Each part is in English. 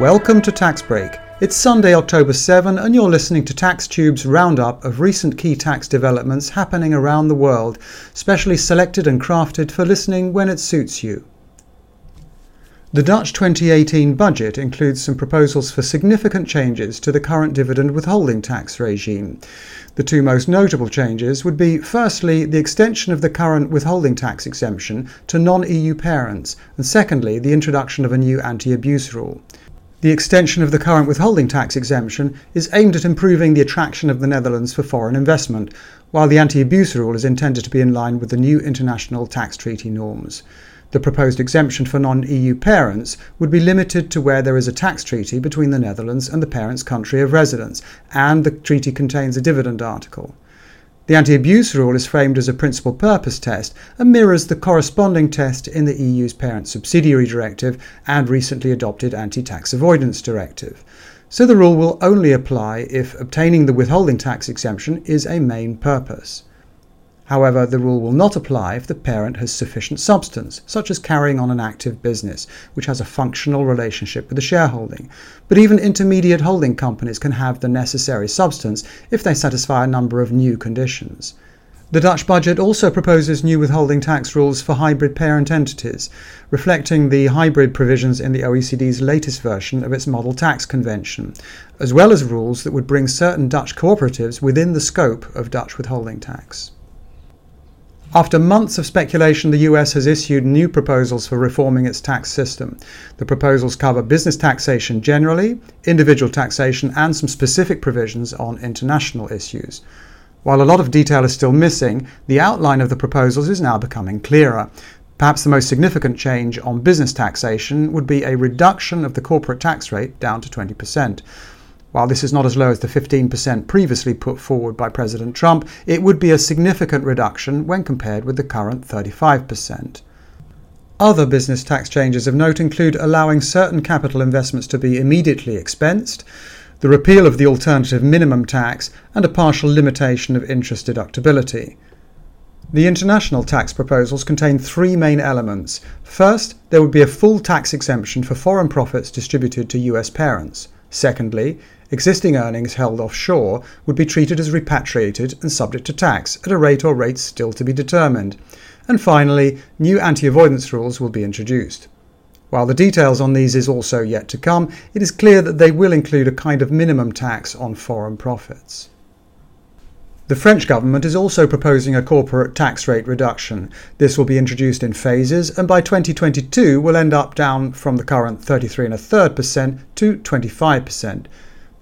Welcome to Tax Break. It's Sunday, October 7, and you're listening to TaxTube's roundup of recent key tax developments happening around the world, specially selected and crafted for listening when it suits you. The Dutch 2018 budget includes some proposals for significant changes to the current dividend withholding tax regime. The two most notable changes would be firstly, the extension of the current withholding tax exemption to non EU parents, and secondly, the introduction of a new anti abuse rule. The extension of the current withholding tax exemption is aimed at improving the attraction of the Netherlands for foreign investment, while the anti abuse rule is intended to be in line with the new international tax treaty norms. The proposed exemption for non EU parents would be limited to where there is a tax treaty between the Netherlands and the parent's country of residence, and the treaty contains a dividend article. The anti abuse rule is framed as a principal purpose test and mirrors the corresponding test in the EU's Parent Subsidiary Directive and recently adopted Anti Tax Avoidance Directive. So the rule will only apply if obtaining the withholding tax exemption is a main purpose. However, the rule will not apply if the parent has sufficient substance, such as carrying on an active business, which has a functional relationship with the shareholding. But even intermediate holding companies can have the necessary substance if they satisfy a number of new conditions. The Dutch budget also proposes new withholding tax rules for hybrid parent entities, reflecting the hybrid provisions in the OECD's latest version of its Model Tax Convention, as well as rules that would bring certain Dutch cooperatives within the scope of Dutch withholding tax. After months of speculation, the US has issued new proposals for reforming its tax system. The proposals cover business taxation generally, individual taxation, and some specific provisions on international issues. While a lot of detail is still missing, the outline of the proposals is now becoming clearer. Perhaps the most significant change on business taxation would be a reduction of the corporate tax rate down to 20%. While this is not as low as the 15% previously put forward by President Trump, it would be a significant reduction when compared with the current 35%. Other business tax changes of note include allowing certain capital investments to be immediately expensed, the repeal of the alternative minimum tax, and a partial limitation of interest deductibility. The international tax proposals contain three main elements. First, there would be a full tax exemption for foreign profits distributed to US parents. Secondly, existing earnings held offshore would be treated as repatriated and subject to tax at a rate or rates still to be determined. And finally, new anti avoidance rules will be introduced. While the details on these is also yet to come, it is clear that they will include a kind of minimum tax on foreign profits. The French government is also proposing a corporate tax rate reduction. This will be introduced in phases and by 2022 will end up down from the current 33 and a third percent to 25%.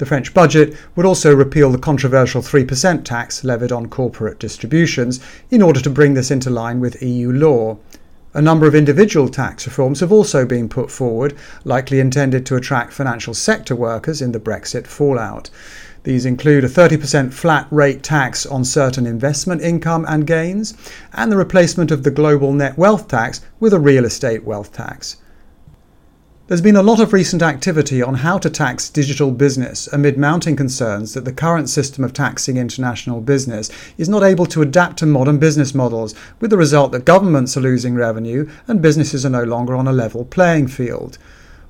The French budget would also repeal the controversial 3% tax levied on corporate distributions in order to bring this into line with EU law. A number of individual tax reforms have also been put forward, likely intended to attract financial sector workers in the Brexit fallout. These include a 30% flat rate tax on certain investment income and gains, and the replacement of the global net wealth tax with a real estate wealth tax. There's been a lot of recent activity on how to tax digital business amid mounting concerns that the current system of taxing international business is not able to adapt to modern business models, with the result that governments are losing revenue and businesses are no longer on a level playing field.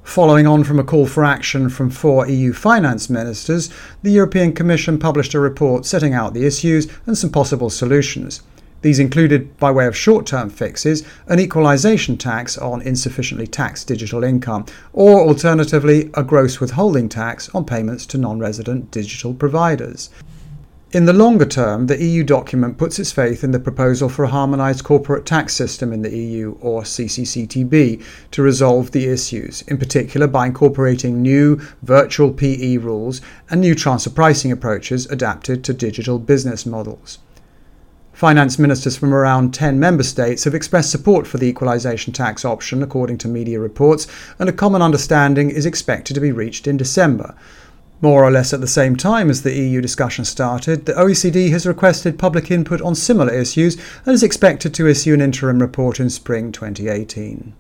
Following on from a call for action from four EU finance ministers, the European Commission published a report setting out the issues and some possible solutions. These included, by way of short term fixes, an equalisation tax on insufficiently taxed digital income, or alternatively, a gross withholding tax on payments to non resident digital providers. In the longer term, the EU document puts its faith in the proposal for a harmonised corporate tax system in the EU, or CCCTB, to resolve the issues, in particular by incorporating new virtual PE rules and new transfer pricing approaches adapted to digital business models. Finance ministers from around 10 member states have expressed support for the equalisation tax option, according to media reports, and a common understanding is expected to be reached in December. More or less at the same time as the EU discussion started, the OECD has requested public input on similar issues and is expected to issue an interim report in spring 2018.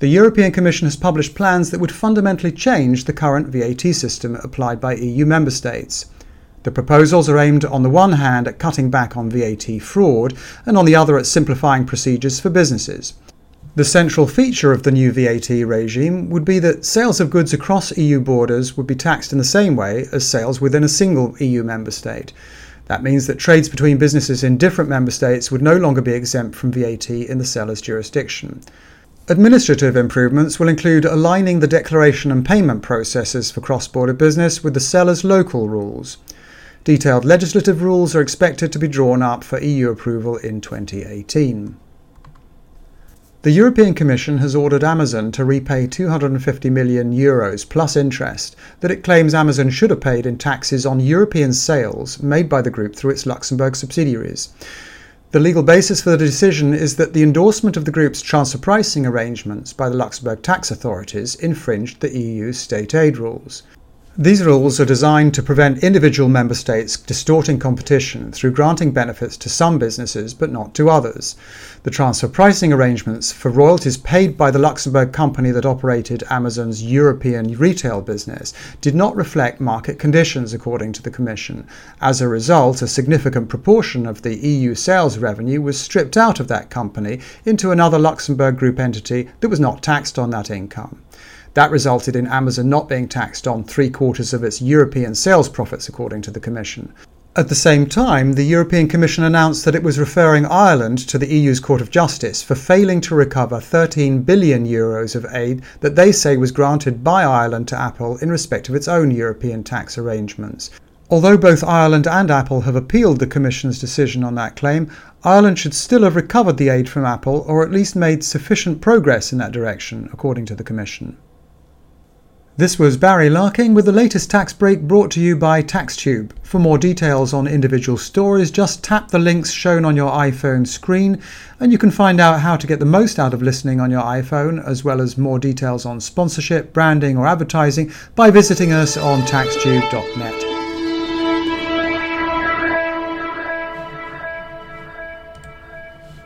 The European Commission has published plans that would fundamentally change the current VAT system applied by EU member states. The proposals are aimed on the one hand at cutting back on VAT fraud and on the other at simplifying procedures for businesses. The central feature of the new VAT regime would be that sales of goods across EU borders would be taxed in the same way as sales within a single EU member state. That means that trades between businesses in different member states would no longer be exempt from VAT in the seller's jurisdiction. Administrative improvements will include aligning the declaration and payment processes for cross border business with the seller's local rules. Detailed legislative rules are expected to be drawn up for EU approval in 2018. The European Commission has ordered Amazon to repay 250 million euros plus interest that it claims Amazon should have paid in taxes on European sales made by the group through its Luxembourg subsidiaries. The legal basis for the decision is that the endorsement of the group's transfer pricing arrangements by the Luxembourg tax authorities infringed the EU state aid rules. These rules are designed to prevent individual member states distorting competition through granting benefits to some businesses but not to others. The transfer pricing arrangements for royalties paid by the Luxembourg company that operated Amazon's European retail business did not reflect market conditions, according to the Commission. As a result, a significant proportion of the EU sales revenue was stripped out of that company into another Luxembourg group entity that was not taxed on that income. That resulted in Amazon not being taxed on three quarters of its European sales profits, according to the Commission. At the same time, the European Commission announced that it was referring Ireland to the EU's Court of Justice for failing to recover 13 billion euros of aid that they say was granted by Ireland to Apple in respect of its own European tax arrangements. Although both Ireland and Apple have appealed the Commission's decision on that claim, Ireland should still have recovered the aid from Apple or at least made sufficient progress in that direction, according to the Commission. This was Barry Larking with the latest tax break brought to you by TaxTube. For more details on individual stories, just tap the links shown on your iPhone screen, and you can find out how to get the most out of listening on your iPhone, as well as more details on sponsorship, branding, or advertising by visiting us on taxtube.net.